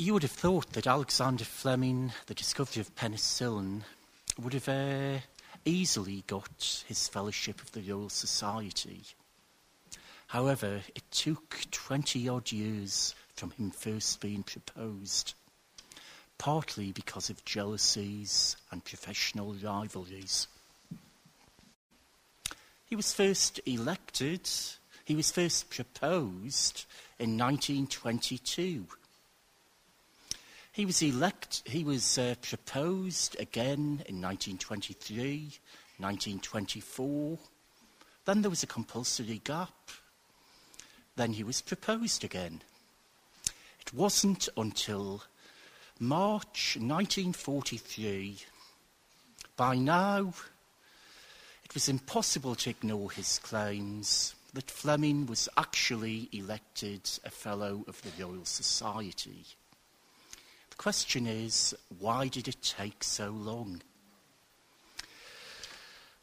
you would have thought that Alexander Fleming, the discoverer of penicillin, would have uh, easily got his fellowship of the Royal Society. However, it took 20 odd years from him first being proposed, partly because of jealousies and professional rivalries. He was first elected, he was first proposed in 1922 he was elect, he was uh, proposed again in 1923, 1924. Then there was a compulsory gap. Then he was proposed again. It wasn't until March 1943. By now, it was impossible to ignore his claims that Fleming was actually elected a Fellow of the Royal Society question is why did it take so long?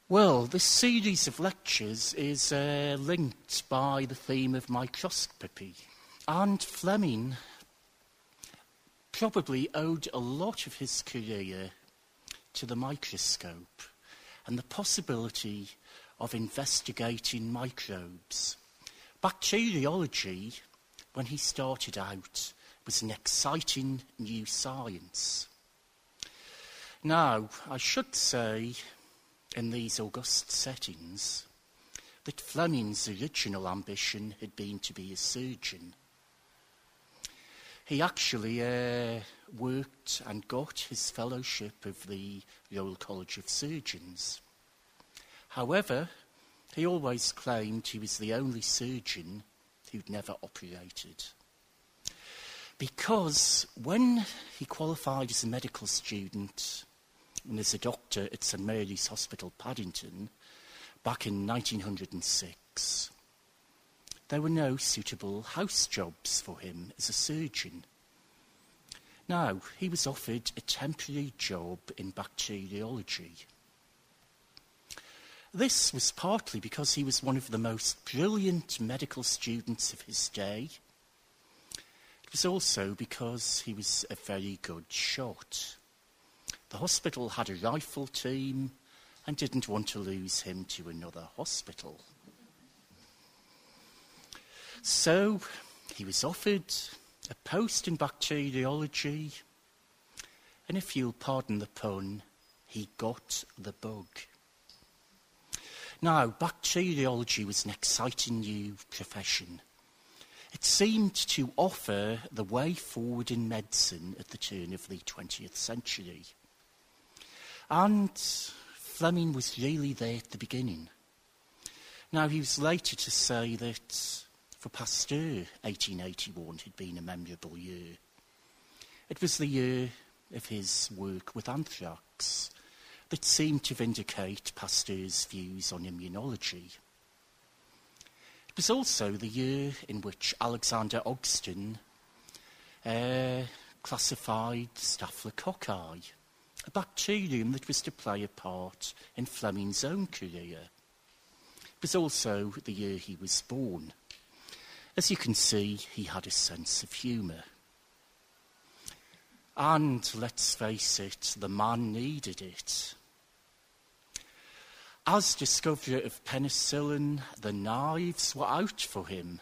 Well, this series of lectures is uh, linked by the theme of microscopy. And Fleming probably owed a lot of his career to the microscope and the possibility of investigating microbes. Bacteriology, when he started out, was an exciting new science. Now, I should say, in these august settings, that Fleming's original ambition had been to be a surgeon. He actually uh, worked and got his fellowship of the Royal College of Surgeons. However, he always claimed he was the only surgeon who'd never operated. Because when he qualified as a medical student and as a doctor at St Mary's Hospital, Paddington, back in 1906, there were no suitable house jobs for him as a surgeon. Now, he was offered a temporary job in bacteriology. This was partly because he was one of the most brilliant medical students of his day it was also because he was a very good shot. The hospital had a rifle team and didn't want to lose him to another hospital. So he was offered a post in bacteriology, and if you'll pardon the pun, he got the bug. Now, bacteriology was an exciting new profession. It seemed to offer the way forward in medicine at the turn of the 20th century. And Fleming was really there at the beginning. Now, he was later to say that for Pasteur, 1881 had been a memorable year. It was the year of his work with anthrax that seemed to vindicate Pasteur's views on immunology was also the year in which Alexander Ogston uh, classified staphylococci, a bacterium that was to play a part in Fleming's own career. It was also the year he was born. As you can see, he had a sense of humour. And let's face it, the man needed it. As discoverer of penicillin, the knives were out for him,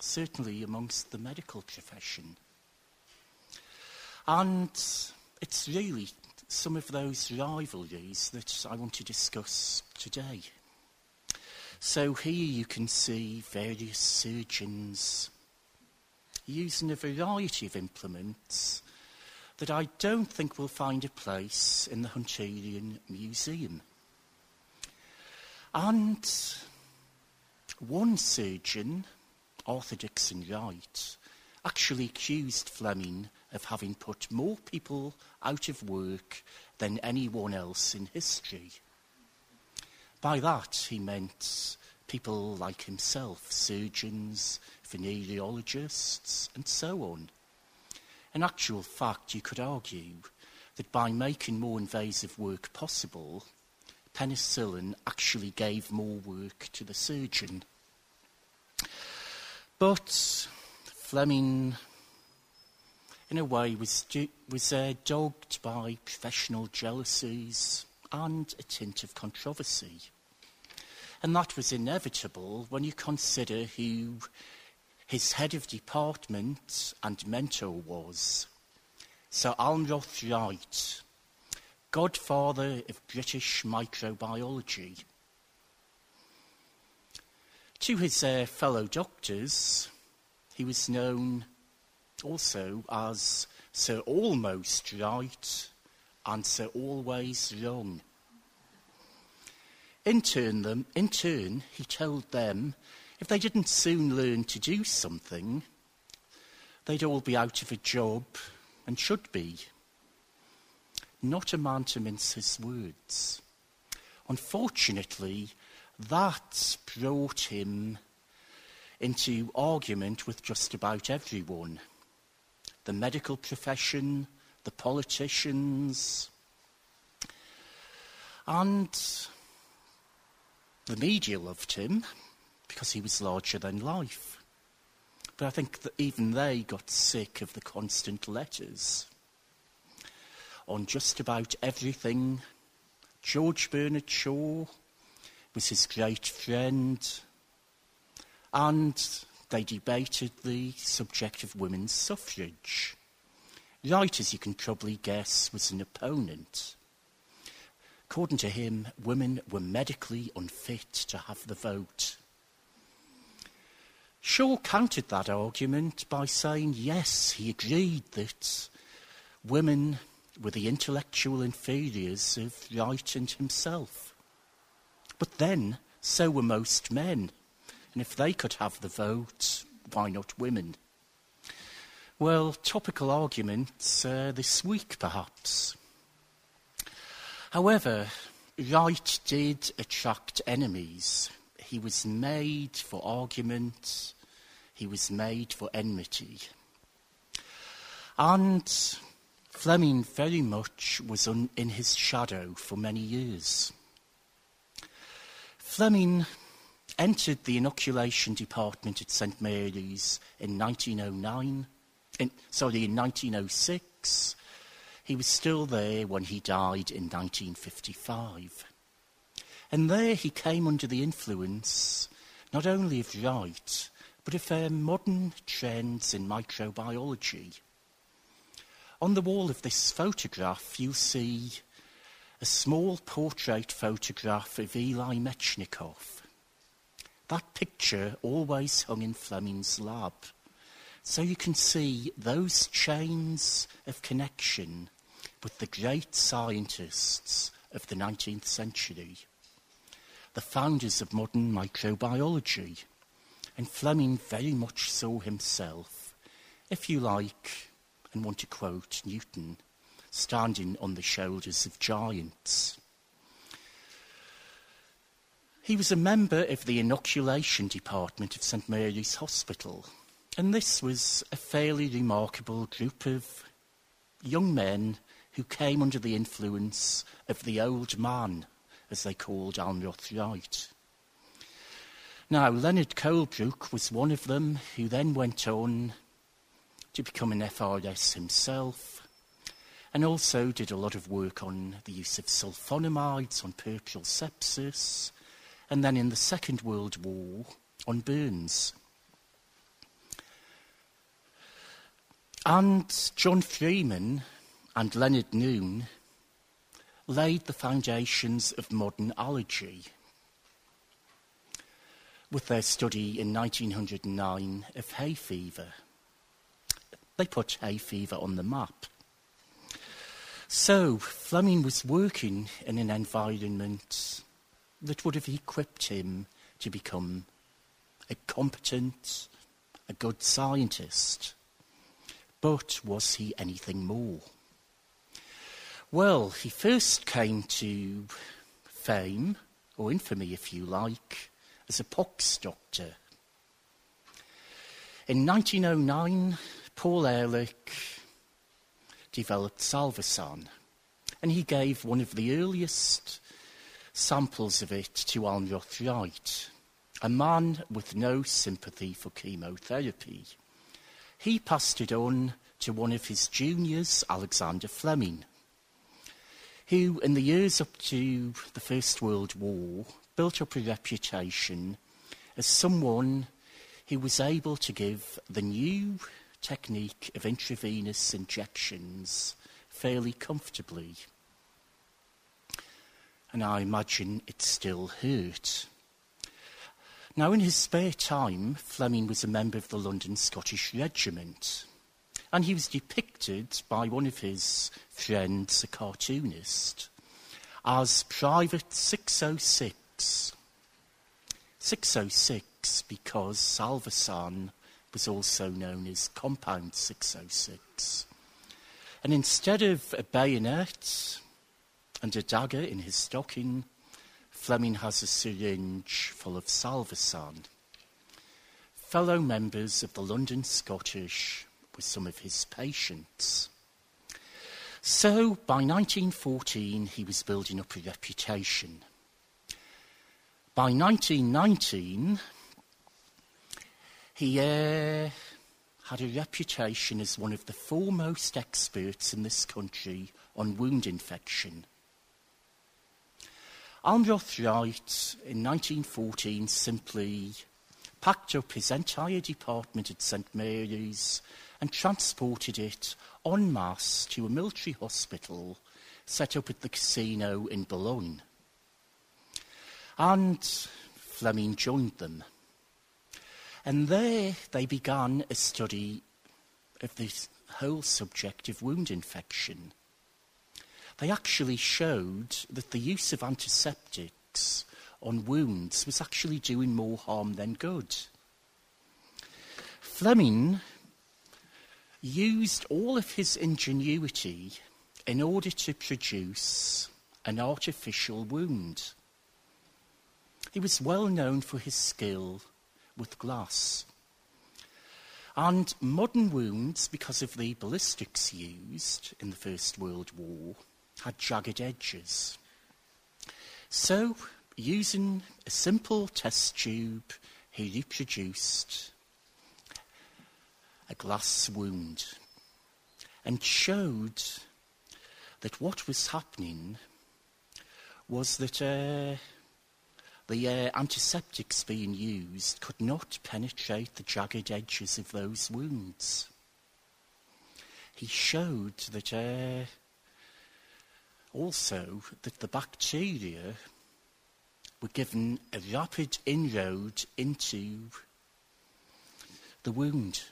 certainly amongst the medical profession. And it's really some of those rivalries that I want to discuss today. So here you can see various surgeons using a variety of implements that I don't think will find a place in the Hunterian Museum. And one surgeon, Arthur Dickson Wright, actually accused Fleming of having put more people out of work than anyone else in history. By that, he meant people like himself, surgeons, venereologists, and so on. In actual fact, you could argue that by making more invasive work possible, penicillin actually gave more work to the surgeon. But Fleming in a way, was, was uh, dogged by professional jealousies and a tint of controversy. And that was inevitable when you consider who his head of department and mentor was. Sir Almroth Wright, godfather of British microbiology. To his uh, fellow doctors, he was known also as Sir Almost Right and Sir Always Wrong. In turn, them, in turn, he told them if they didn't soon learn to do something, they'd all be out of a job and should be. Not a man to mince his words. Unfortunately, that brought him into argument with just about everyone the medical profession, the politicians, and the media loved him because he was larger than life. But I think that even they got sick of the constant letters on just about everything. George Bernard Shaw was his great friend, and they debated the subject of women's suffrage. Wright, as you can probably guess, was an opponent. According to him, women were medically unfit to have the vote. Shaw countered that argument by saying, yes, he agreed that women were the intellectual inferiors of Wright and himself. But then, so were most men. And if they could have the vote, why not women? Well, topical arguments uh, this week, perhaps. However, Wright did attract enemies. He was made for argument, he was made for enmity. And Fleming very much was un- in his shadow for many years. Fleming entered the inoculation department at St Mary's in 1909, in, sorry, in 1906. He was still there when he died in 1955. And there he came under the influence not only of Wright, but of uh, modern trends in microbiology. On the wall of this photograph, you'll see a small portrait photograph of Eli Metchnikoff. That picture always hung in Fleming's lab. So you can see those chains of connection with the great scientists of the 19th century, the founders of modern microbiology. And Fleming very much saw himself, if you like, want to quote Newton, standing on the shoulders of giants. He was a member of the inoculation department of St Mary's Hospital, and this was a fairly remarkable group of young men who came under the influence of the old man, as they called Almroth Wright. Now, Leonard Colebrook was one of them who then went on to become an FRS himself and also did a lot of work on the use of sulfonamides on puerperal sepsis and then in the Second World War on burns. And John Freeman and Leonard Noon laid the foundations of modern allergy with their study in 1909 of hay fever. They put hay fever on the map. So Fleming was working in an environment that would have equipped him to become a competent, a good scientist. But was he anything more? Well, he first came to fame, or infamy if you like, as a pox doctor. In 1909, Paul Ehrlich developed Salvarsan, and he gave one of the earliest samples of it to Almroth Wright, a man with no sympathy for chemotherapy. he passed it on to one of his juniors, Alexander Fleming, who, in the years up to the First World War, built up a reputation as someone who was able to give the new technique of intravenous injections fairly comfortably. And I imagine it still hurt. Now, in his spare time, Fleming was a member of the London Scottish Regiment, and he was depicted by one of his friends, a cartoonist, as Private 606. 606 because Salvarsan was also known as Compound 606. And instead of a bayonet and a dagger in his stocking, Fleming has a syringe full of salvarsan. Fellow members of the London Scottish were some of his patients. So by 1914, he was building up a reputation. By 1919, he uh, had a reputation as one of the foremost experts in this country on wound infection. Almroth Wright in 1914 simply packed up his entire department at St Mary's and transported it en masse to a military hospital set up at the casino in Boulogne. And Fleming joined them. And there they began a study of the whole subject of wound infection they actually showed that the use of antiseptics on wounds was actually doing more harm than good. Fleming used all of his ingenuity in order to produce an artificial wound. He was well known for his skill with glass. And modern wounds, because of the ballistics used in the First World War, had jagged edges. So, using a simple test tube, he reproduced a glass wound and showed that what was happening was that uh, the uh, antiseptics being used could not penetrate the jagged edges of those wounds. He showed that uh, also that the bacteria were given a rapid inroad into the wound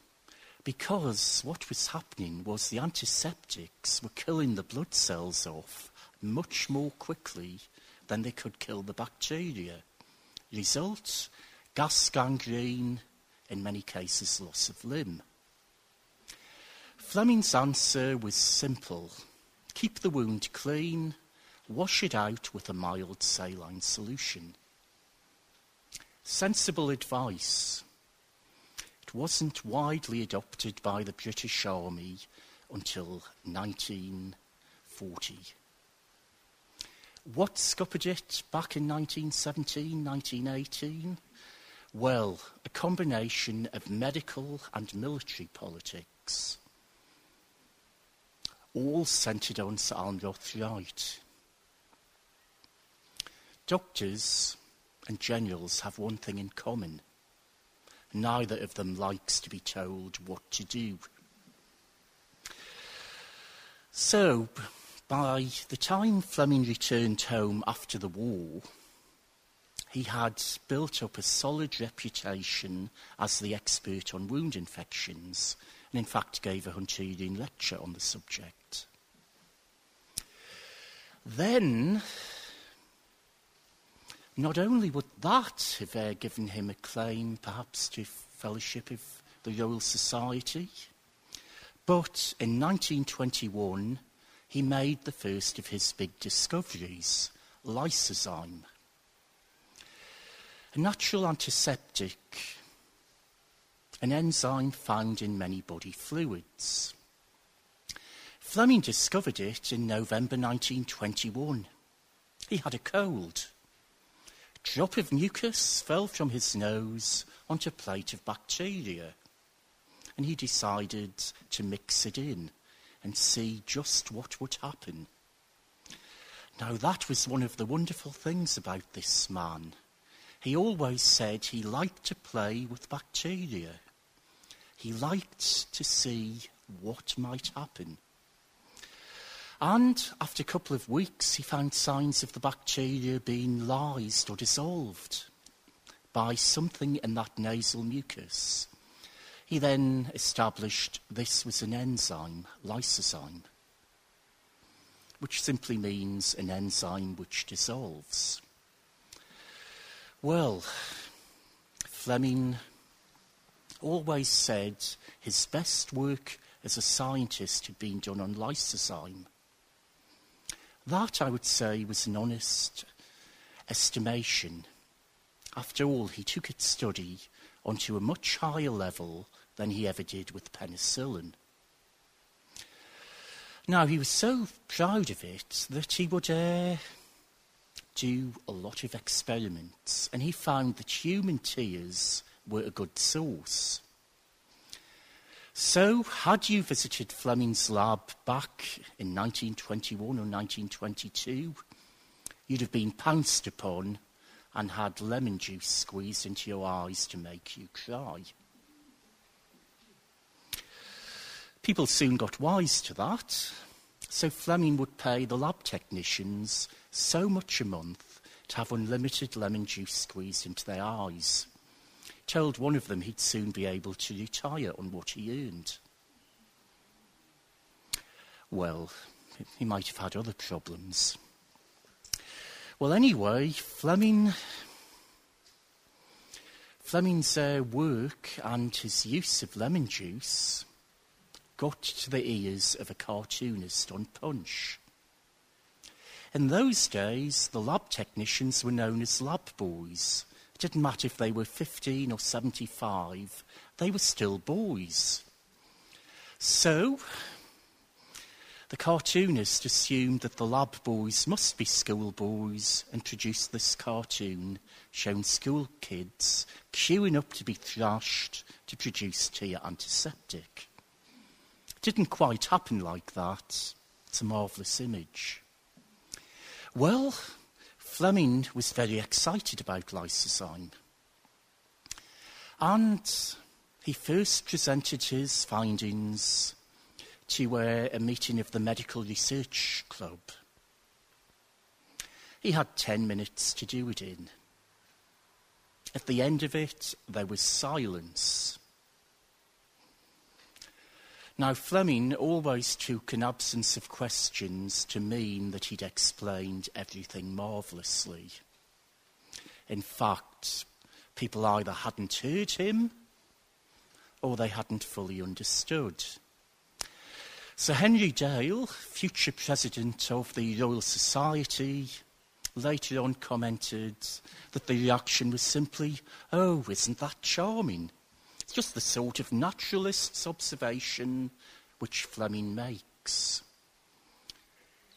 because what was happening was the antiseptics were killing the blood cells off much more quickly than they could kill the bacteria. Result gas gangrene, in many cases, loss of limb. Fleming's answer was simple Keep the wound clean, wash it out with a mild saline solution. Sensible advice. It wasn't widely adopted by the British Army until 1940. What scuppered it back in 1917, 1918? Well, a combination of medical and military politics all centred on Sir Almroth Wright. Doctors and generals have one thing in common. Neither of them likes to be told what to do. So, by the time Fleming returned home after the war, he had built up a solid reputation as the expert on wound infections and in fact gave a Hunterian lecture on the subject. Then, not only would that have uh, given him a claim perhaps to fellowship of the Royal Society, but in 1921 he made the first of his big discoveries, lysozyme. A natural antiseptic an enzyme found in many body fluids. Fleming discovered it in November 1921. He had a cold. A drop of mucus fell from his nose onto a plate of bacteria. and he decided to mix it in and see just what would happen. Now, that was one of the wonderful things about this man. He always said he liked to play with bacteria. He liked to see what might happen. And after a couple of weeks, he found signs of the bacteria being lysed or dissolved by something in that nasal mucus. He then established this was an enzyme, lysozyme, which simply means an enzyme which dissolves. Well, Fleming always said his best work as a scientist had been done on lysozyme. That, I would say, was an honest estimation. After all, he took its study onto a much higher level than he ever did with penicillin. Now, he was so proud of it that he would uh, do a lot of experiments, and he found that human tears were a good source. So, had you visited Fleming's lab back in 1921 or 1922, you'd have been pounced upon and had lemon juice squeezed into your eyes to make you cry. People soon got wise to that, so Fleming would pay the lab technicians so much a month to have unlimited lemon juice squeezed into their eyes told one of them he'd soon be able to retire on what he earned. Well, he might have had other problems. Well, anyway, Fleming. Fleming's uh, work and his use of lemon juice got to the ears of a cartoonist on Punch. In those days, the lab technicians were known as lab boys, it didn't matter if they were 15 or 75, they were still boys. So, the cartoonist assumed that the lab boys must be schoolboys and produced this cartoon showing school kids queuing up to be thrashed to produce tear antiseptic. Didn't quite happen like that. It's a marvellous image. Well, Fleming was very excited about lysozyme. And he first presented his findings to uh, a meeting of the Medical Research Club. He had 10 minutes to do it in. At the end of it, there was silence. Now, Fleming always took an absence of questions to mean that he'd explained everything marvellously. In fact, people either hadn't heard him or they hadn't fully understood. Sir Henry Dale, future president of the Royal Society, later on commented that the reaction was simply, Oh, isn't that charming? It's just the sort of naturalist's observation which Fleming makes.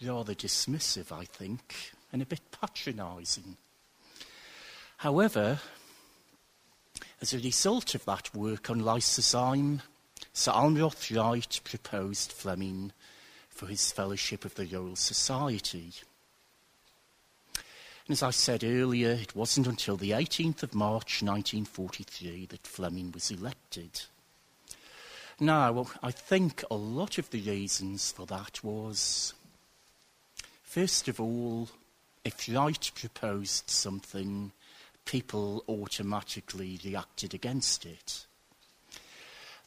Rather dismissive, I think, and a bit patronising. However, as a result of that work on lysozyme, Sir Almroth Wright proposed Fleming for his fellowship of the Royal Society. And as I said earlier, it wasn't until the 18th of March 1943 that Fleming was elected. Now, I think a lot of the reasons for that was, first of all, if Wright proposed something, people automatically reacted against it.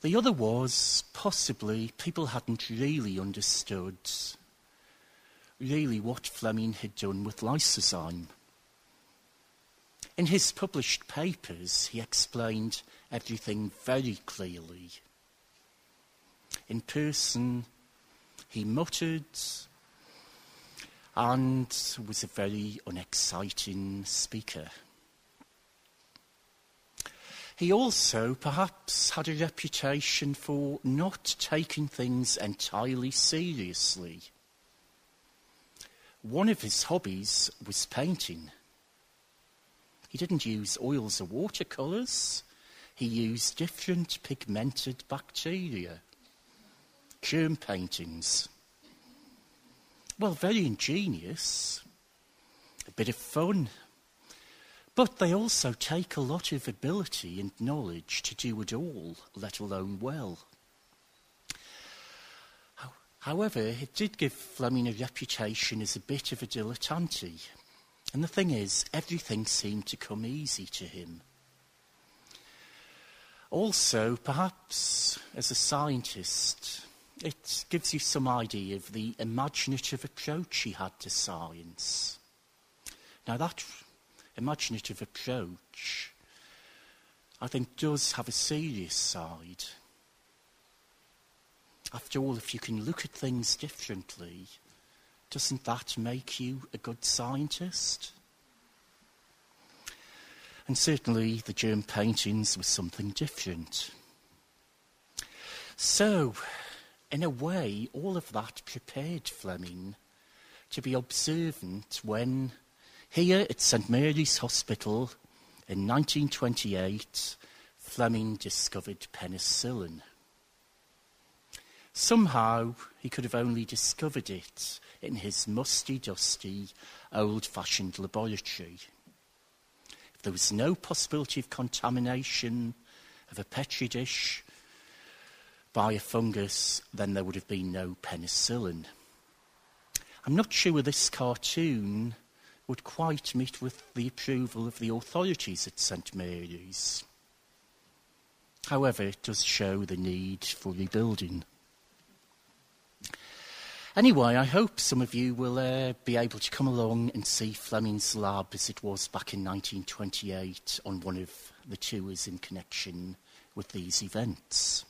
The other was possibly people hadn't really understood really what Fleming had done with lysozyme. In his published papers, he explained everything very clearly. In person, he muttered and was a very unexciting speaker. He also perhaps had a reputation for not taking things entirely seriously. One of his hobbies was painting. He didn't use oils or watercolours. he used different pigmented bacteria, germ paintings. Well, very ingenious, a bit of fun. But they also take a lot of ability and knowledge to do it all, let alone well. However, it did give Fleming a reputation as a bit of a dilettante. And the thing is, everything seemed to come easy to him. Also, perhaps as a scientist, it gives you some idea of the imaginative approach he had to science. Now, that imaginative approach, I think, does have a serious side. After all, if you can look at things differently, doesn't that make you a good scientist? And certainly the germ paintings were something different. So, in a way, all of that prepared Fleming to be observant when, here at St Mary's Hospital in 1928, Fleming discovered penicillin. Somehow he could have only discovered it in his musty, dusty, old fashioned laboratory. If there was no possibility of contamination of a petri dish by a fungus, then there would have been no penicillin. I'm not sure this cartoon would quite meet with the approval of the authorities at St Mary's. However, it does show the need for rebuilding. Anyway, I hope some of you will uh, be able to come along and see Fleming's lab as it was back in 1928 on one of the tours in connection with these events.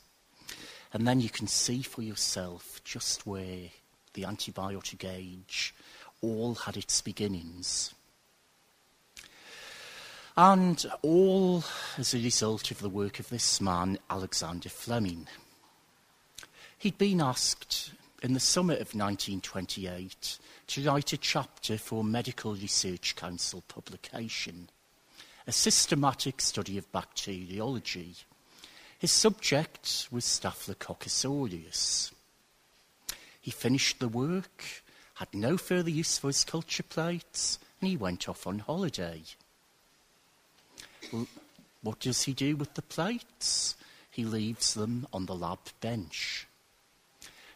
And then you can see for yourself just where the antibiotic age all had its beginnings. And all as a result of the work of this man, Alexander Fleming. He'd been asked in the summer of 1928 to write a chapter for Medical Research Council publication, a systematic study of bacteriology. His subject was Staphylococcus aureus. He finished the work, had no further use for his culture plates, and he went off on holiday. Well, what does he do with the plates? He leaves them on the lab bench.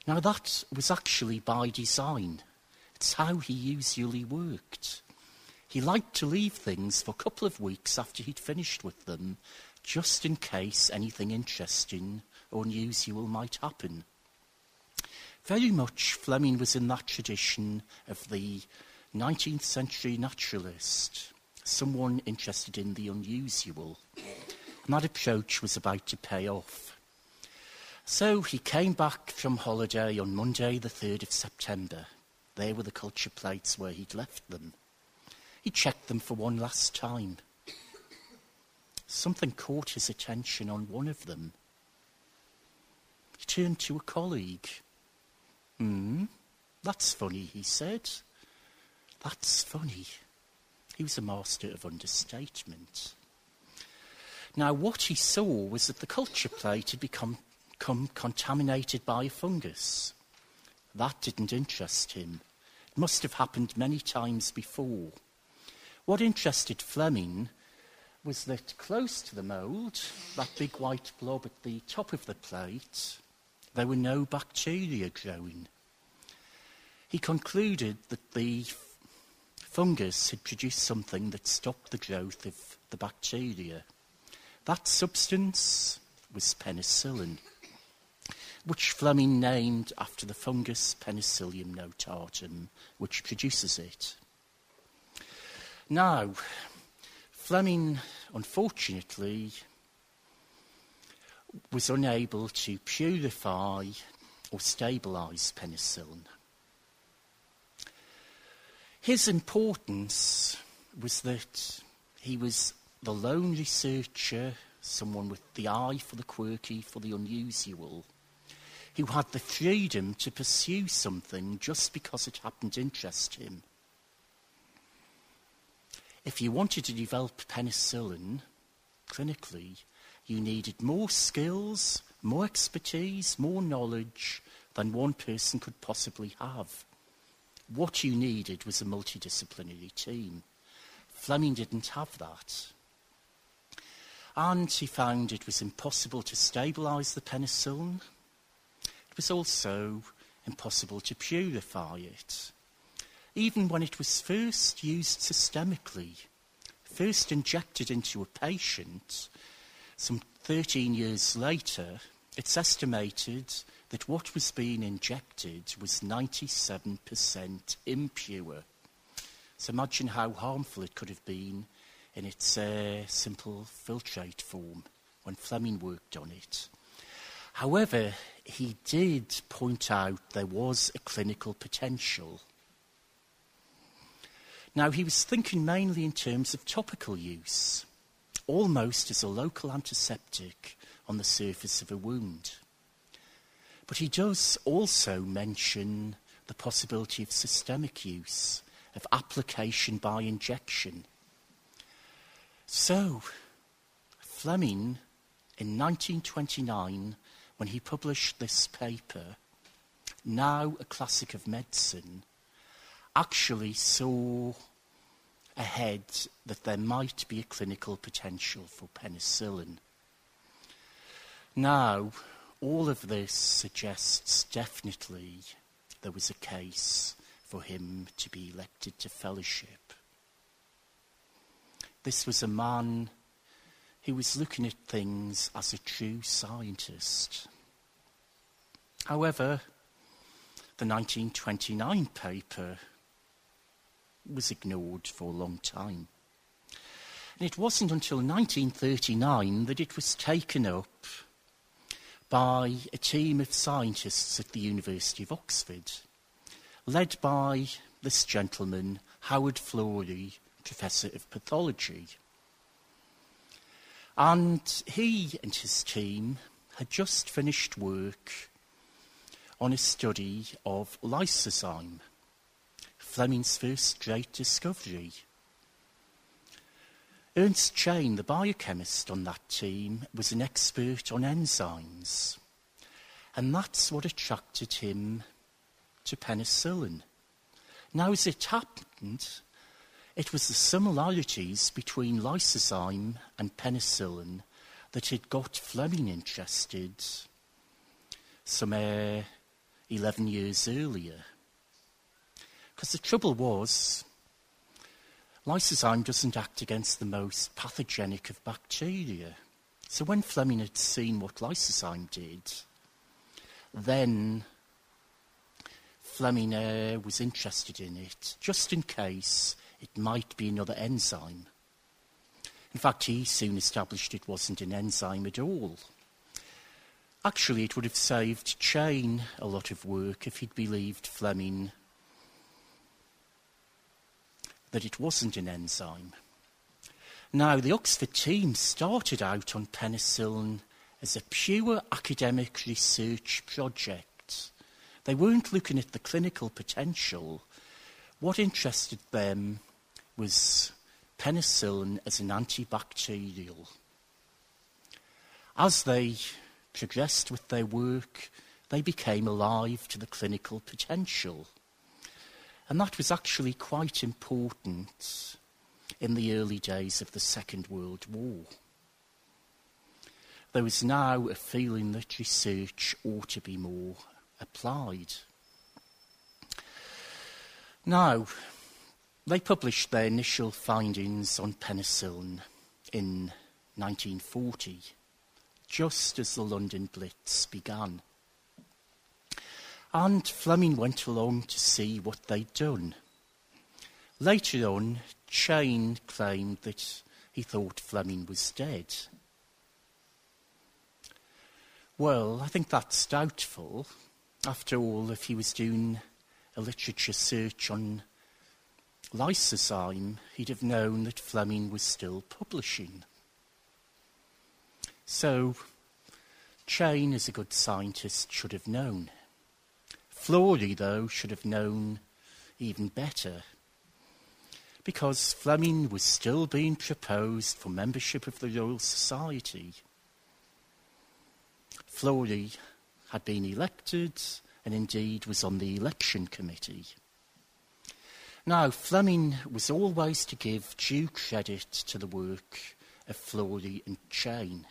Now, that was actually by design. It's how he usually worked. He liked to leave things for a couple of weeks after he'd finished with them, just in case anything interesting or unusual might happen. Very much Fleming was in that tradition of the 19th century naturalist, someone interested in the unusual. And that approach was about to pay off. So he came back from holiday on Monday, the 3rd of September. There were the culture plates where he'd left them. He checked them for one last time. Something caught his attention on one of them. He turned to a colleague. Hmm, that's funny, he said. That's funny. He was a master of understatement. Now, what he saw was that the culture plate had become come contaminated by a fungus. That didn't interest him. It must have happened many times before. What interested Fleming was that close to the mould, that big white blob at the top of the plate, there were no bacteria growing. He concluded that the fungus had produced something that stopped the growth of the bacteria. That substance was penicillin which Fleming named after the fungus Penicillium notatum, which produces it. Now, Fleming, unfortunately, was unable to purify or stabilize penicillin. His importance was that he was the lone researcher, someone with the eye for the quirky, for the unusual, who had the freedom to pursue something just because it happened to interest him. If you wanted to develop penicillin clinically, you needed more skills, more expertise, more knowledge than one person could possibly have. What you needed was a multidisciplinary team. Fleming didn't have that. And he found it was impossible to stabilise the penicillin. Was also impossible to purify it. Even when it was first used systemically, first injected into a patient, some 13 years later, it's estimated that what was being injected was 97% impure. So imagine how harmful it could have been in its uh, simple filtrate form when Fleming worked on it. However, he did point out there was a clinical potential. Now, he was thinking mainly in terms of topical use almost as a local antiseptic on the surface of a wound. But he does also mention the possibility of systemic use, of application by injection. So, Fleming, in 1929, when he published this paper, now a classic of medicine, actually saw ahead that there might be a clinical potential for penicillin. Now, all of this suggests definitely there was a case for him to be elected to fellowship. This was a man who was looking at things as a true scientist. However, the 1929 paper was ignored for a long time. And it wasn't until 1939 that it was taken up by a team of scientists at the University of Oxford, led by this gentleman, Howard Florey, Professor of Pathology. And he and his team had just finished work on a study of lysozyme, Fleming's first great discovery. Ernst Chain, the biochemist on that team, was an expert on enzymes. And that's what attracted him to penicillin. Now, as it happened, it was the similarities between lysozyme and penicillin that had got Fleming interested some uh, 11 years earlier. Because the trouble was, lysozyme doesn't act against the most pathogenic of bacteria. So when Fleming had seen what lysozyme did, then Fleming uh, was interested in it, just in case it might be another enzyme. In fact, he soon established it wasn't an enzyme at all. Actually, it would have saved Chain a lot of work if he'd believed Fleming that it wasn't an enzyme. Now, the Oxford team started out on penicillin as a pure academic research project. They weren't looking at the clinical potential. What interested them was penicillin as an antibacterial. As they progressed with their work, they became alive to the clinical potential. And that was actually quite important in the early days of the Second World War. There was now a feeling that research ought to be more applied. Now, they published their initial findings on penicillin in 1940, just as the London Blitz began. And Fleming went along to see what they'd done. Later on, Chain claimed that he thought Fleming was dead. Well, I think that's doubtful. After all, if he was doing a literature search on lysozyme, he'd have known that Fleming was still publishing. So, Chain, as a good scientist, should have known. Florey, though, should have known even better. Because Fleming was still being proposed for membership of the Royal Society. Florey had been elected and indeed was on the election committee. Now, Fleming was always to give due credit to the work of Florey and Chain.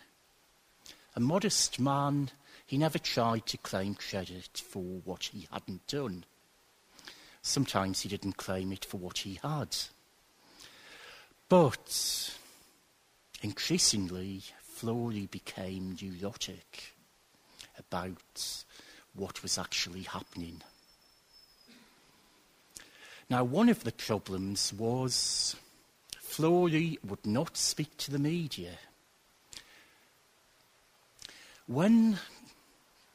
A modest man, he never tried to claim credit for what he hadn't done. Sometimes he didn't claim it for what he had. But increasingly, Florey became neurotic about what was actually happening. Now, one of the problems was Florey would not speak to the media. When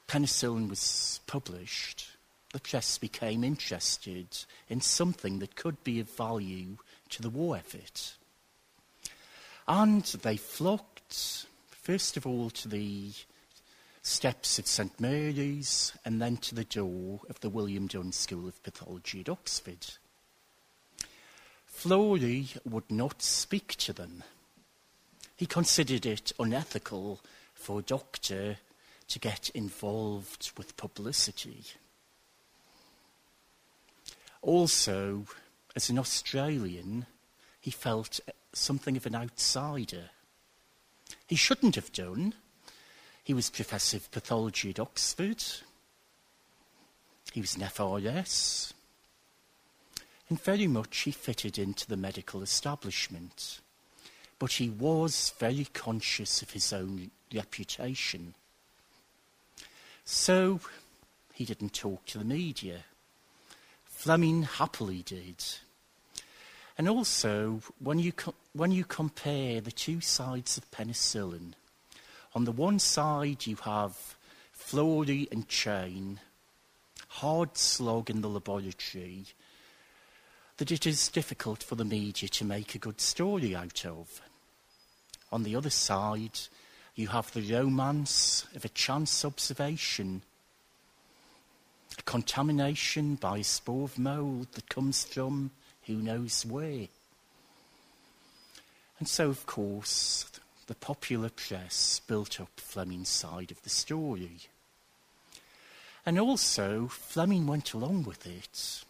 penicillin was published, the press became interested in something that could be of value to the war effort. And they flocked, first of all, to the steps of St Mary's and then to the door of the William Dunn School of Pathology at Oxford. Florey would not speak to them. He considered it unethical for a doctor to get involved with publicity. Also, as an Australian, he felt something of an outsider. He shouldn't have done. He was Professor of Pathology at Oxford. He was an FRS. And very much he fitted into the medical establishment. But he was very conscious of his own reputation. So he didn't talk to the media. Fleming happily did. And also, when you, co- when you compare the two sides of penicillin, on the one side you have Florey and Chain, hard slog in the laboratory, that it is difficult for the media to make a good story out of. On the other side, you have the romance of a chance observation a contamination by a spore of mould that comes from who knows where. And so, of course, the popular press built up Fleming's side of the story. And also, Fleming went along with it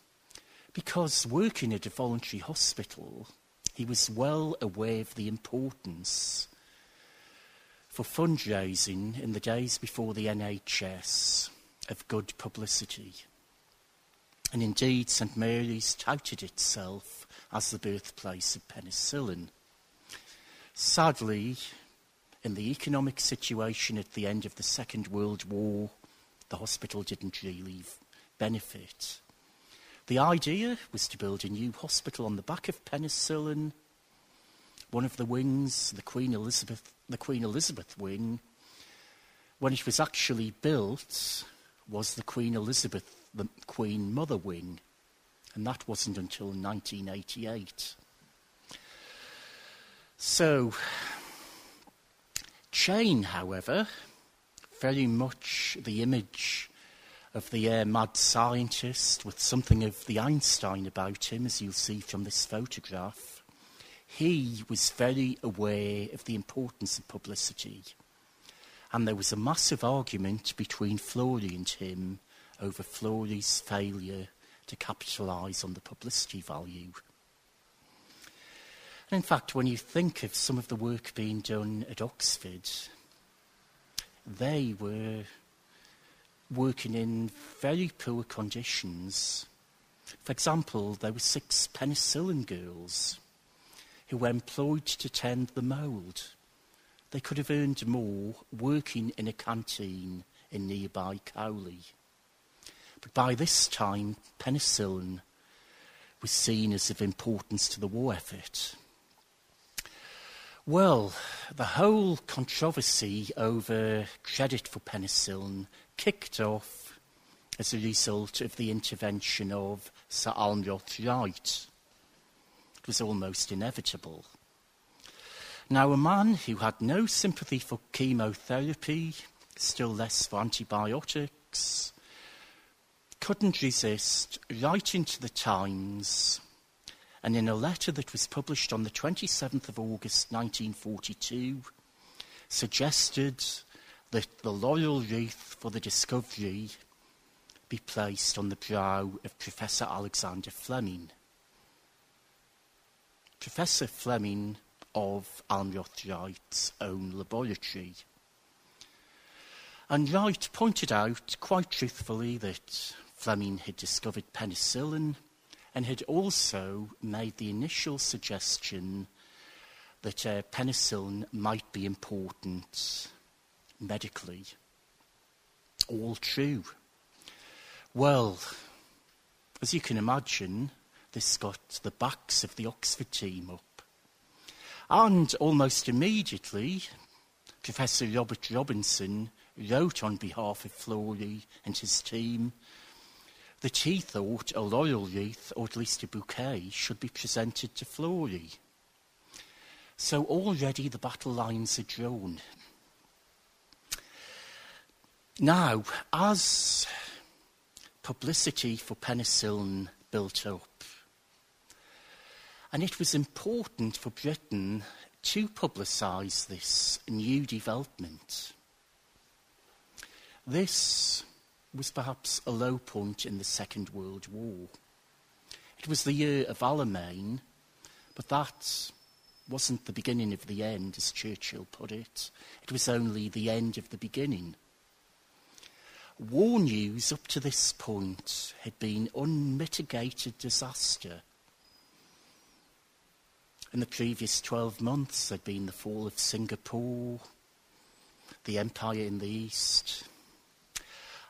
because working at a voluntary hospital, he was well aware of the importance for fundraising in the days before the NHS of good publicity. And indeed, St Mary's touted itself as the birthplace of penicillin. Sadly, in the economic situation at the end of the Second World War, the hospital didn't really benefit. The idea was to build a new hospital on the back of penicillin. One of the wings, the Queen Elizabeth, the Queen Elizabeth wing, when it was actually built, was the Queen Elizabeth, the Queen Mother Wing, and that wasn't until 1988. So, Chain, however, very much the image of the uh, mad scientist with something of the Einstein about him, as you'll see from this photograph. He was very aware of the importance of publicity and there was a massive argument between Florey and him over Florey's failure to capitalise on the publicity value. And in fact, when you think of some of the work being done at Oxford, they were working in very poor conditions. For example, there were six penicillin girls who were employed to tend the mould they could have earned more working in a canteen in nearby Cowley. But by this time, penicillin was seen as of importance to the war effort. Well, the whole controversy over credit for penicillin kicked off as a result of the intervention of Sir Almroth Wright. It was almost inevitable. Now, a man who had no sympathy for chemotherapy, still less for antibiotics, couldn't resist writing to the Times and in a letter that was published on the 27th of August 1942 suggested that the laurel wreath for the discovery be placed on the brow of Professor Alexander Fleming. Professor Fleming of Almroth Wright's own laboratory. And Wright pointed out quite truthfully that Fleming had discovered penicillin and had also made the initial suggestion that uh, penicillin might be important medically. All true. Well, as you can imagine, this got the backs of the Oxford team up. And almost immediately, Professor Robert Robinson wrote on behalf of Florey and his team that he thought a laurel wreath, or at least a bouquet, should be presented to Florey. So already the battle lines are drawn. Now, as publicity for penicillin built up, and it was important for Britain to publicise this new development. This was perhaps a low point in the Second World War. It was the year of Alamein, but that wasn't the beginning of the end, as Churchill put it. It was only the end of the beginning. War news up to this point had been unmitigated disaster. In the previous 12 months, there'd been the fall of Singapore, the empire in the east,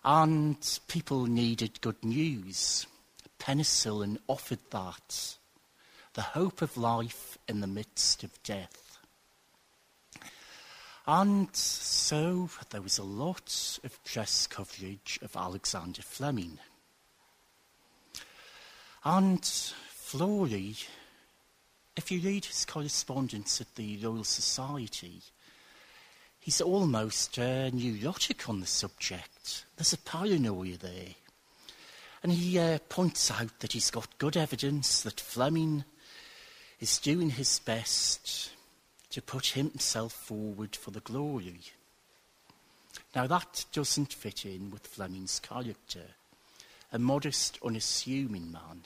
and people needed good news. Penicillin offered that the hope of life in the midst of death. And so there was a lot of press coverage of Alexander Fleming. And Florey, if you read his correspondence at the Royal Society, he's almost uh, neurotic on the subject. There's a paranoia there. And he uh, points out that he's got good evidence that Fleming is doing his best to put himself forward for the glory. Now, that doesn't fit in with Fleming's character, a modest, unassuming man.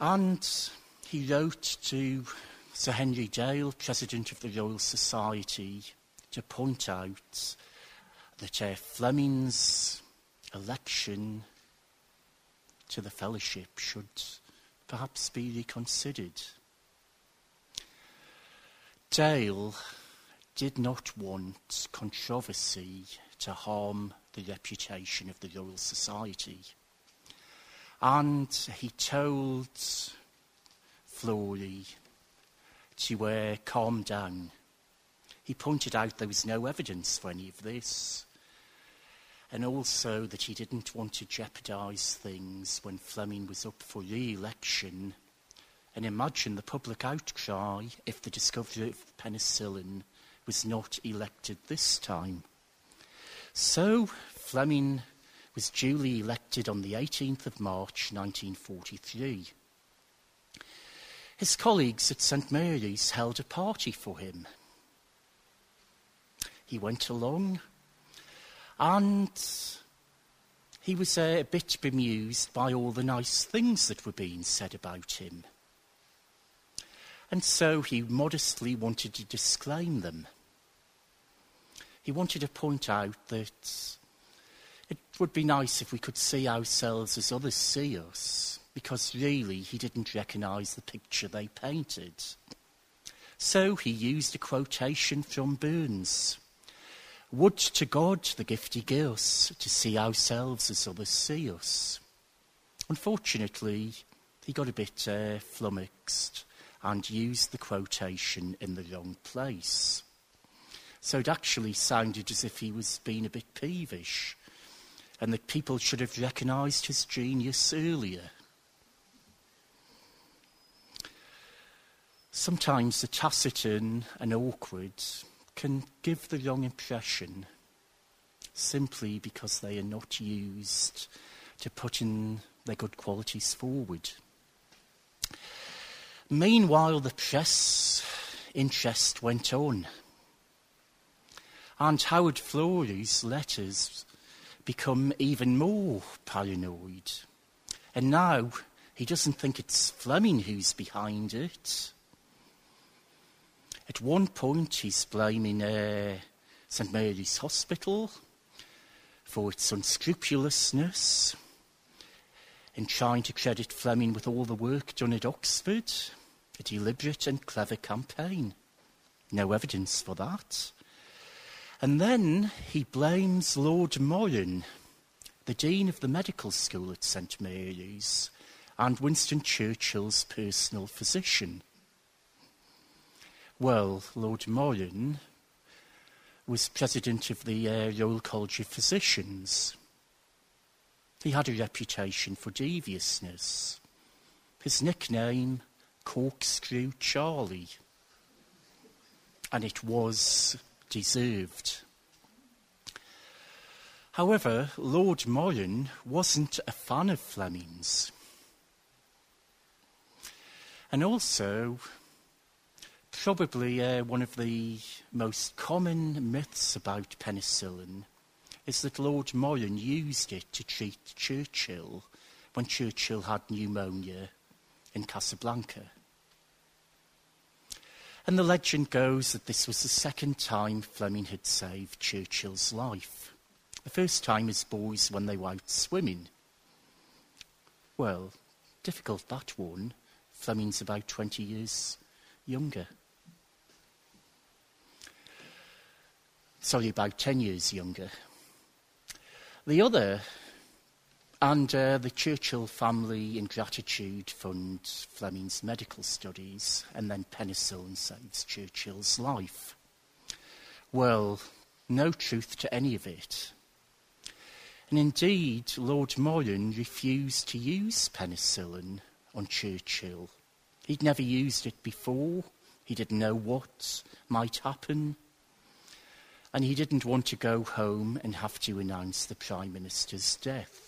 And he wrote to Sir Henry Dale, President of the Royal Society, to point out that uh, Fleming's election to the fellowship should perhaps be reconsidered. Dale did not want controversy to harm the reputation of the Royal Society. And he told Florey to uh, calm down. He pointed out there was no evidence for any of this and also that he didn't want to jeopardise things when Fleming was up for re election. And imagine the public outcry if the discovery of penicillin was not elected this time. So Fleming was duly elected on the 18th of March 1943. His colleagues at St Mary's held a party for him. He went along and he was uh, a bit bemused by all the nice things that were being said about him. And so he modestly wanted to disclaim them. He wanted to point out that it would be nice if we could see ourselves as others see us, because really he didn't recognise the picture they painted. So he used a quotation from Burns. Would to God the gift he gives to see ourselves as others see us. Unfortunately, he got a bit uh, flummoxed and used the quotation in the wrong place. So it actually sounded as if he was being a bit peevish and that people should have recognised his genius earlier. Sometimes the taciturn and awkward can give the wrong impression simply because they are not used to putting their good qualities forward. Meanwhile, the press interest went on. And Howard Florey's letters become even more paranoid. And now he doesn't think it's Fleming who's behind it. At one point, he's blaming uh, St Mary's Hospital for its unscrupulousness in trying to credit Fleming with all the work done at Oxford, a deliberate and clever campaign. No evidence for that. And then he blames Lord Moran, the Dean of the Medical School at St Mary's, and Winston Churchill's personal physician. Well, Lord Moran was president of the uh, Royal College of Physicians. He had a reputation for deviousness. His nickname, Corkscrew Charlie. And it was deserved. However, Lord Moran wasn't a fan of Fleming's. And also, probably uh, one of the most common myths about penicillin is that Lord Moran used it to treat Churchill when Churchill had pneumonia in Casablanca. And the legend goes that this was the second time Fleming had saved Churchill's life. The first time as boys when they were out swimming. Well, difficult that one. Fleming's about 20 years younger. Sorry, about 10 years younger. The other, and uh, the Churchill Family Ingratitude Fund, Fleming's medical studies, and then penicillin saves Churchill's life. Well, no truth to any of it. And indeed, Lord Moran refused to use penicillin on Churchill. He'd never used it before. He didn't know what might happen and he didn't want to go home and have to announce the Prime Minister's death.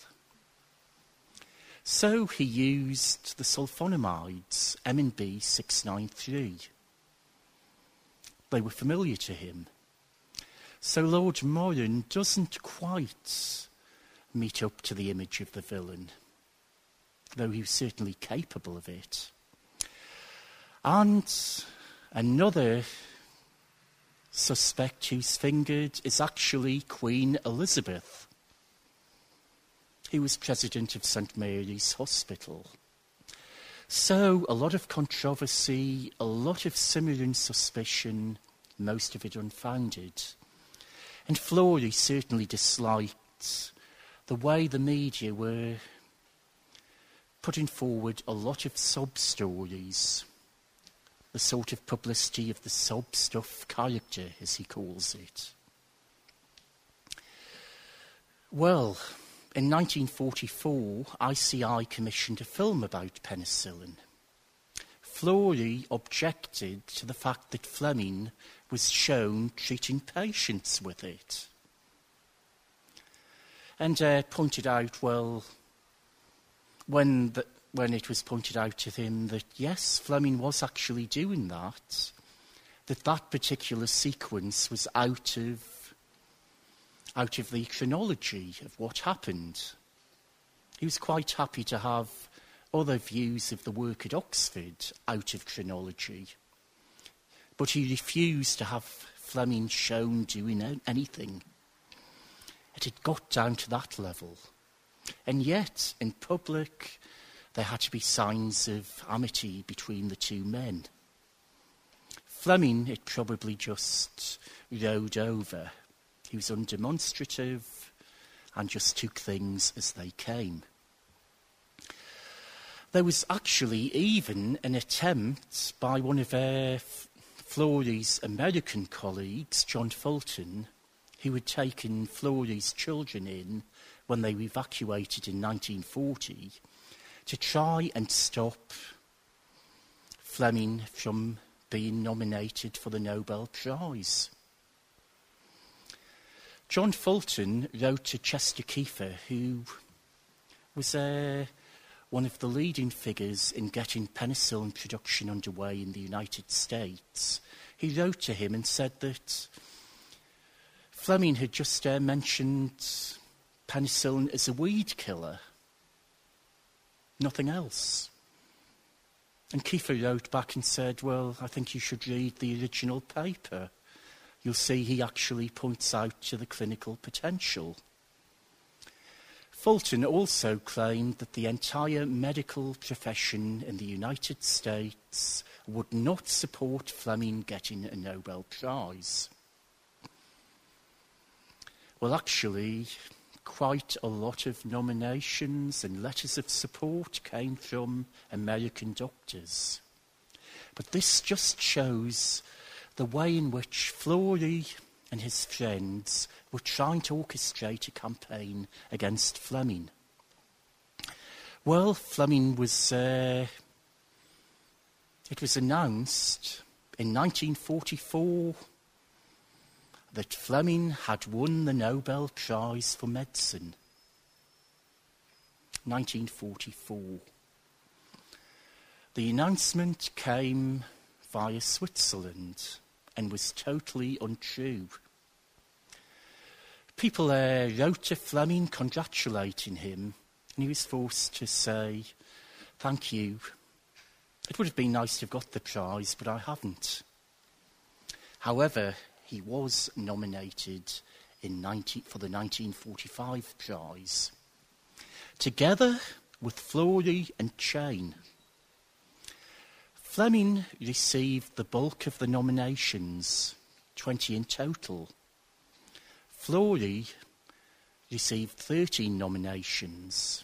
So he used the sulfonamides, M&B 693. They were familiar to him. So Lord Moran doesn't quite meet up to the image of the villain, though he was certainly capable of it. And another suspect who's fingered is actually Queen Elizabeth, who was president of St Mary's Hospital. So, a lot of controversy, a lot of simmering suspicion, most of it unfounded. And Florey certainly disliked the way the media were putting forward a lot of sub stories the sort of publicity of the sob stuff character, as he calls it. Well, in 1944, ICI commissioned a film about penicillin. Florey objected to the fact that Fleming was shown treating patients with it. And uh, pointed out, well, when the, when it was pointed out to him that yes, Fleming was actually doing that, that that particular sequence was out of, out of the chronology of what happened. He was quite happy to have other views of the work at Oxford out of chronology. But he refused to have Fleming shown doing anything. It had got down to that level. And yet, in public, there had to be signs of amity between the two men. Fleming it probably just rode over. He was undemonstrative and just took things as they came. There was actually even an attempt by one of uh, Florey's American colleagues, John Fulton, who had taken Florey's children in when they were evacuated in 1940 to try and stop Fleming from being nominated for the Nobel Prize. John Fulton wrote to Chester Keefer, who was uh, one of the leading figures in getting penicillin production underway in the United States. He wrote to him and said that Fleming had just uh, mentioned penicillin as a weed killer, nothing else. And Keefer wrote back and said, Well, I think you should read the original paper. You'll see he actually points out to the clinical potential. Fulton also claimed that the entire medical profession in the United States would not support Fleming getting a Nobel Prize. Well, actually, quite a lot of nominations and letters of support came from American doctors. But this just shows the way in which Florey and his friends were trying to orchestrate a campaign against Fleming. Well, Fleming was. Uh, it was announced in 1944 that Fleming had won the Nobel Prize for Medicine. 1944. The announcement came via Switzerland and was totally untrue. People uh, wrote to Fleming congratulating him, and he was forced to say, Thank you. It would have been nice to have got the prize, but I haven't. However, he was nominated 19, for the 1945 prize, together with Florey and Chain. Fleming received the bulk of the nominations, 20 in total. Florey received 13 nominations.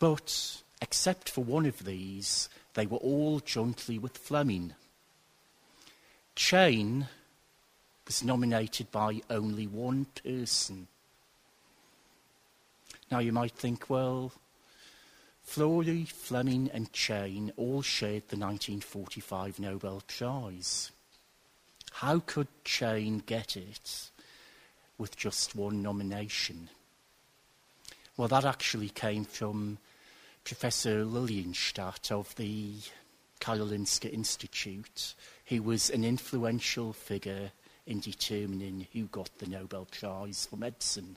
But, except for one of these, they were all jointly with Fleming. Chain was nominated by only one person. Now you might think, well, Florey, Fleming, and Chain all shared the 1945 Nobel Prize. How could Chain get it with just one nomination? Well, that actually came from Professor Liljestrand of the Karolinska Institute, He was an influential figure in determining who got the Nobel Prize for Medicine.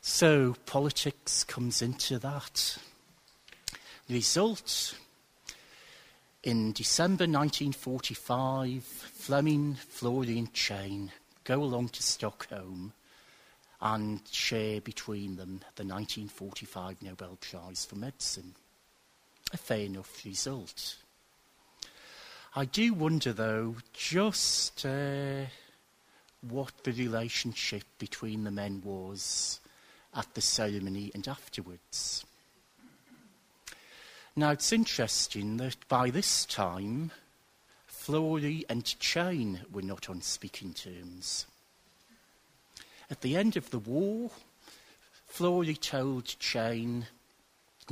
So politics comes into that. The result in December 1945, Fleming, Florey, and Chain go along to Stockholm and share between them the 1945 Nobel Prize for Medicine. A fair enough result. I do wonder, though, just uh, what the relationship between the men was at the ceremony and afterwards. Now, it's interesting that by this time, Florey and Chain were not on speaking terms. At the end of the war, Florey told Chain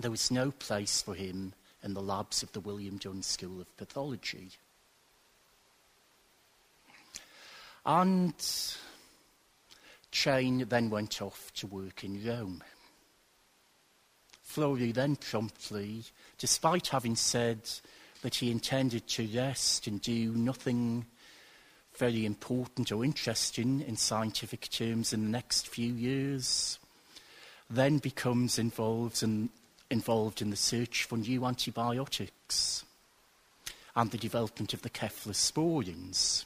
there was no place for him in the labs of the William Dunn School of Pathology. And Chain then went off to work in Rome. Florey then promptly, despite having said that he intended to rest and do nothing very important or interesting in scientific terms in the next few years, then becomes involved in, involved in the search for new antibiotics and the development of the cephalosporins.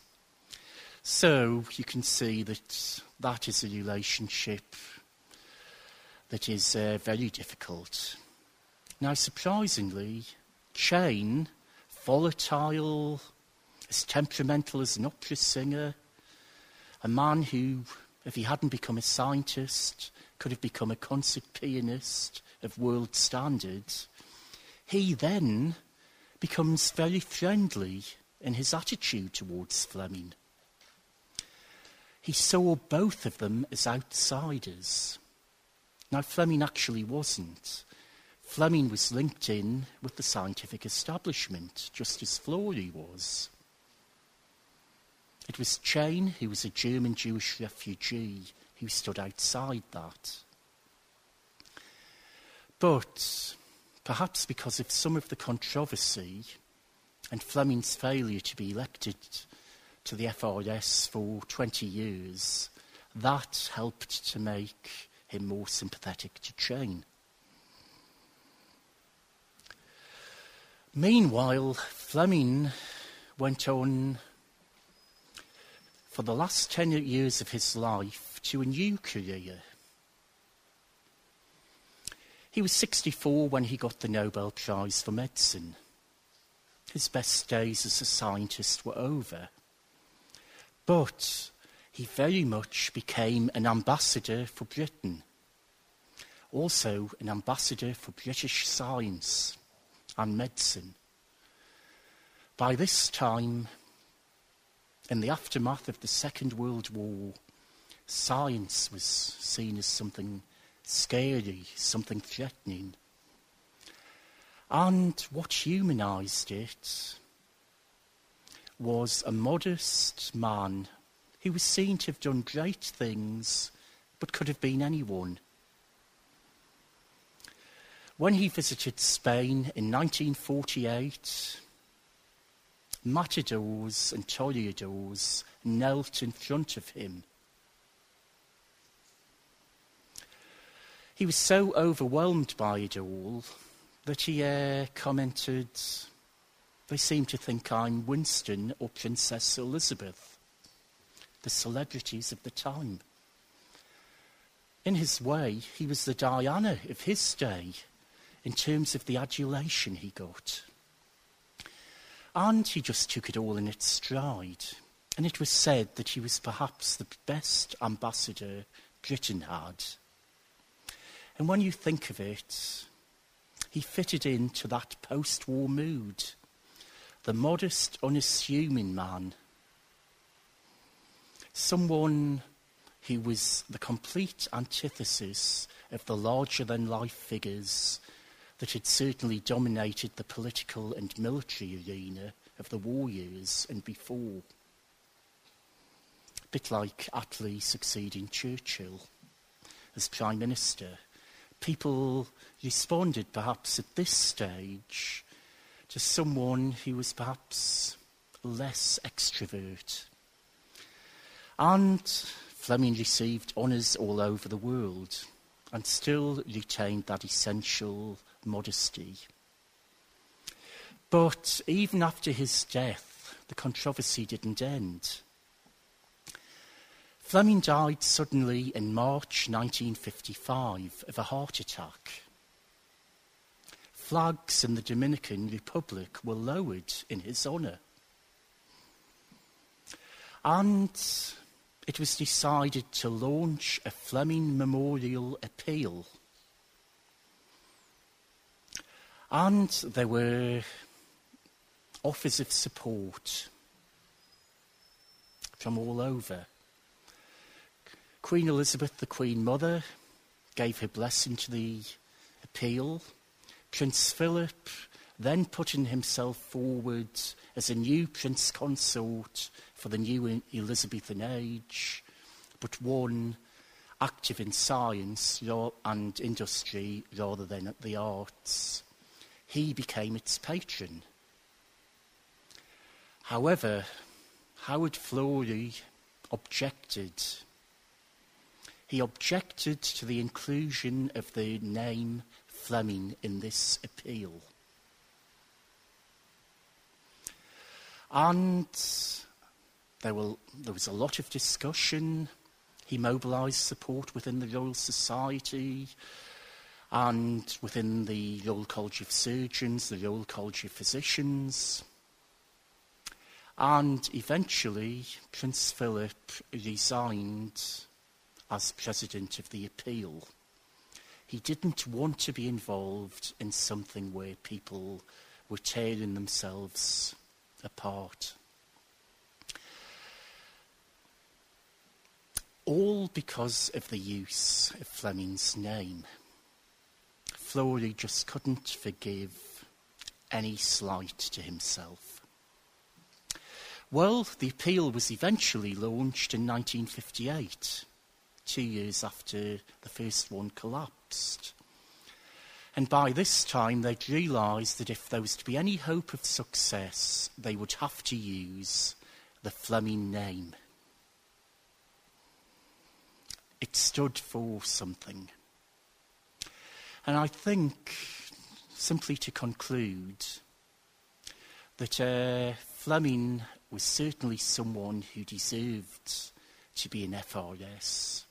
So you can see that that is a relationship that is uh, very difficult. Now, surprisingly, Chain, volatile, as temperamental as an opera singer, a man who, if he hadn't become a scientist, could have become a concert pianist of world standards, he then becomes very friendly in his attitude towards Fleming. He saw both of them as outsiders. Now, Fleming actually wasn't. Fleming was linked in with the scientific establishment, just as Florey was. It was Chain, who was a German Jewish refugee, who stood outside that. But perhaps because of some of the controversy and Fleming's failure to be elected to the FRS for 20 years, that helped to make him more sympathetic to Chain. Meanwhile, Fleming went on for the last 10 years of his life to a new career. He was 64 when he got the Nobel Prize for Medicine. His best days as a scientist were over. But he very much became an ambassador for Britain, also an ambassador for British science and medicine. By this time, in the aftermath of the Second World War, science was seen as something scary, something threatening. And what humanized it was a modest man who was seen to have done great things, but could have been anyone. When he visited Spain in 1948, matadors and toreadors knelt in front of him. He was so overwhelmed by it all that he uh, commented, They seem to think I'm Winston or Princess Elizabeth, the celebrities of the time. In his way, he was the Diana of his day in terms of the adulation he got. And he just took it all in its stride. And it was said that he was perhaps the best ambassador Britain had. And when you think of it, he fitted into that post war mood. The modest, unassuming man. Someone who was the complete antithesis of the larger than life figures that had certainly dominated the political and military arena of the war years and before. A bit like Attlee succeeding Churchill as Prime Minister. People responded perhaps at this stage to someone who was perhaps less extrovert. And Fleming received honours all over the world and still retained that essential modesty. But even after his death, the controversy didn't end. Fleming died suddenly in March 1955 of a heart attack. Flags in the Dominican Republic were lowered in his honour. And it was decided to launch a Fleming Memorial Appeal And there were offers of support from all over. Queen Elizabeth, the Queen Mother, gave her blessing to the appeal. Prince Philip then putting himself forward as a new prince consort for the new Elizabethan age, but one active in science and industry rather than at the arts he became its patron. However, Howard Florey objected. He objected to the inclusion of the name Fleming in this appeal. And there, will, there was a lot of discussion. He mobilised support within the Royal Society and within the Royal College of Surgeons, the Royal College of Physicians. And eventually, Prince Philip resigned as president of the appeal. He didn't want to be involved in something where people were tearing themselves apart. All because of the use of Fleming's name. Florey just couldn't forgive any slight to himself. Well, the appeal was eventually launched in 1958, two years after the first one collapsed. And by this time, they'd realised that if there was to be any hope of success, they would have to use the Fleming name. It stood for something. And I think, simply to conclude, that uh, Fleming was certainly someone who deserved to be an FRS.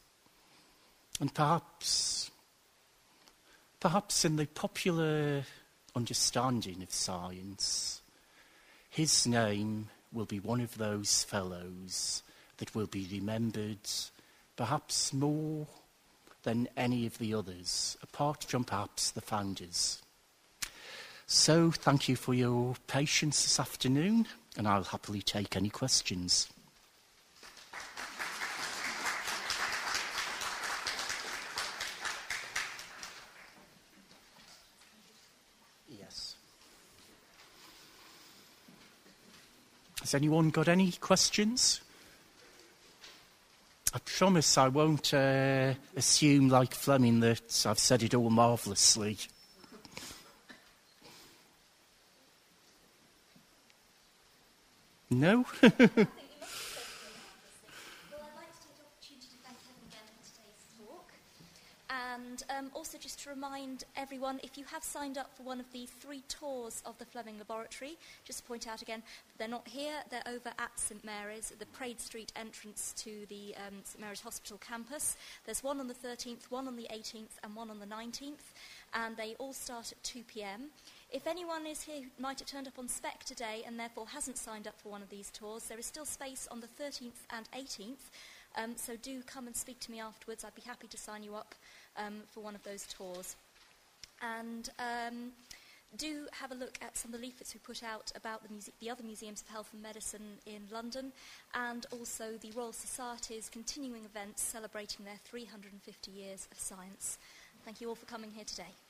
And perhaps, perhaps in the popular understanding of science, his name will be one of those fellows that will be remembered perhaps more than any of the others, apart from perhaps the founders. So, thank you for your patience this afternoon, and I'll happily take any questions. Yes. Has anyone got any questions? I promise I won't uh, assume, like Fleming, that I've said it all marvellously. No? Um, also, just to remind everyone, if you have signed up for one of the three tours of the Fleming Laboratory, just to point out again, they're not here, they're over at St Mary's, the Praed Street entrance to the um, St Mary's Hospital campus. There's one on the 13th, one on the 18th, and one on the 19th, and they all start at 2 pm. If anyone is here who might have turned up on spec today and therefore hasn't signed up for one of these tours, there is still space on the 13th and 18th. Um, so do come and speak to me afterwards. I'd be happy to sign you up um, for one of those tours. And um, do have a look at some of the leaflets we put out about the, muse- the, other museums of health and medicine in London, and also the Royal Society's continuing events celebrating their 350 years of science. Thank you all for coming here today.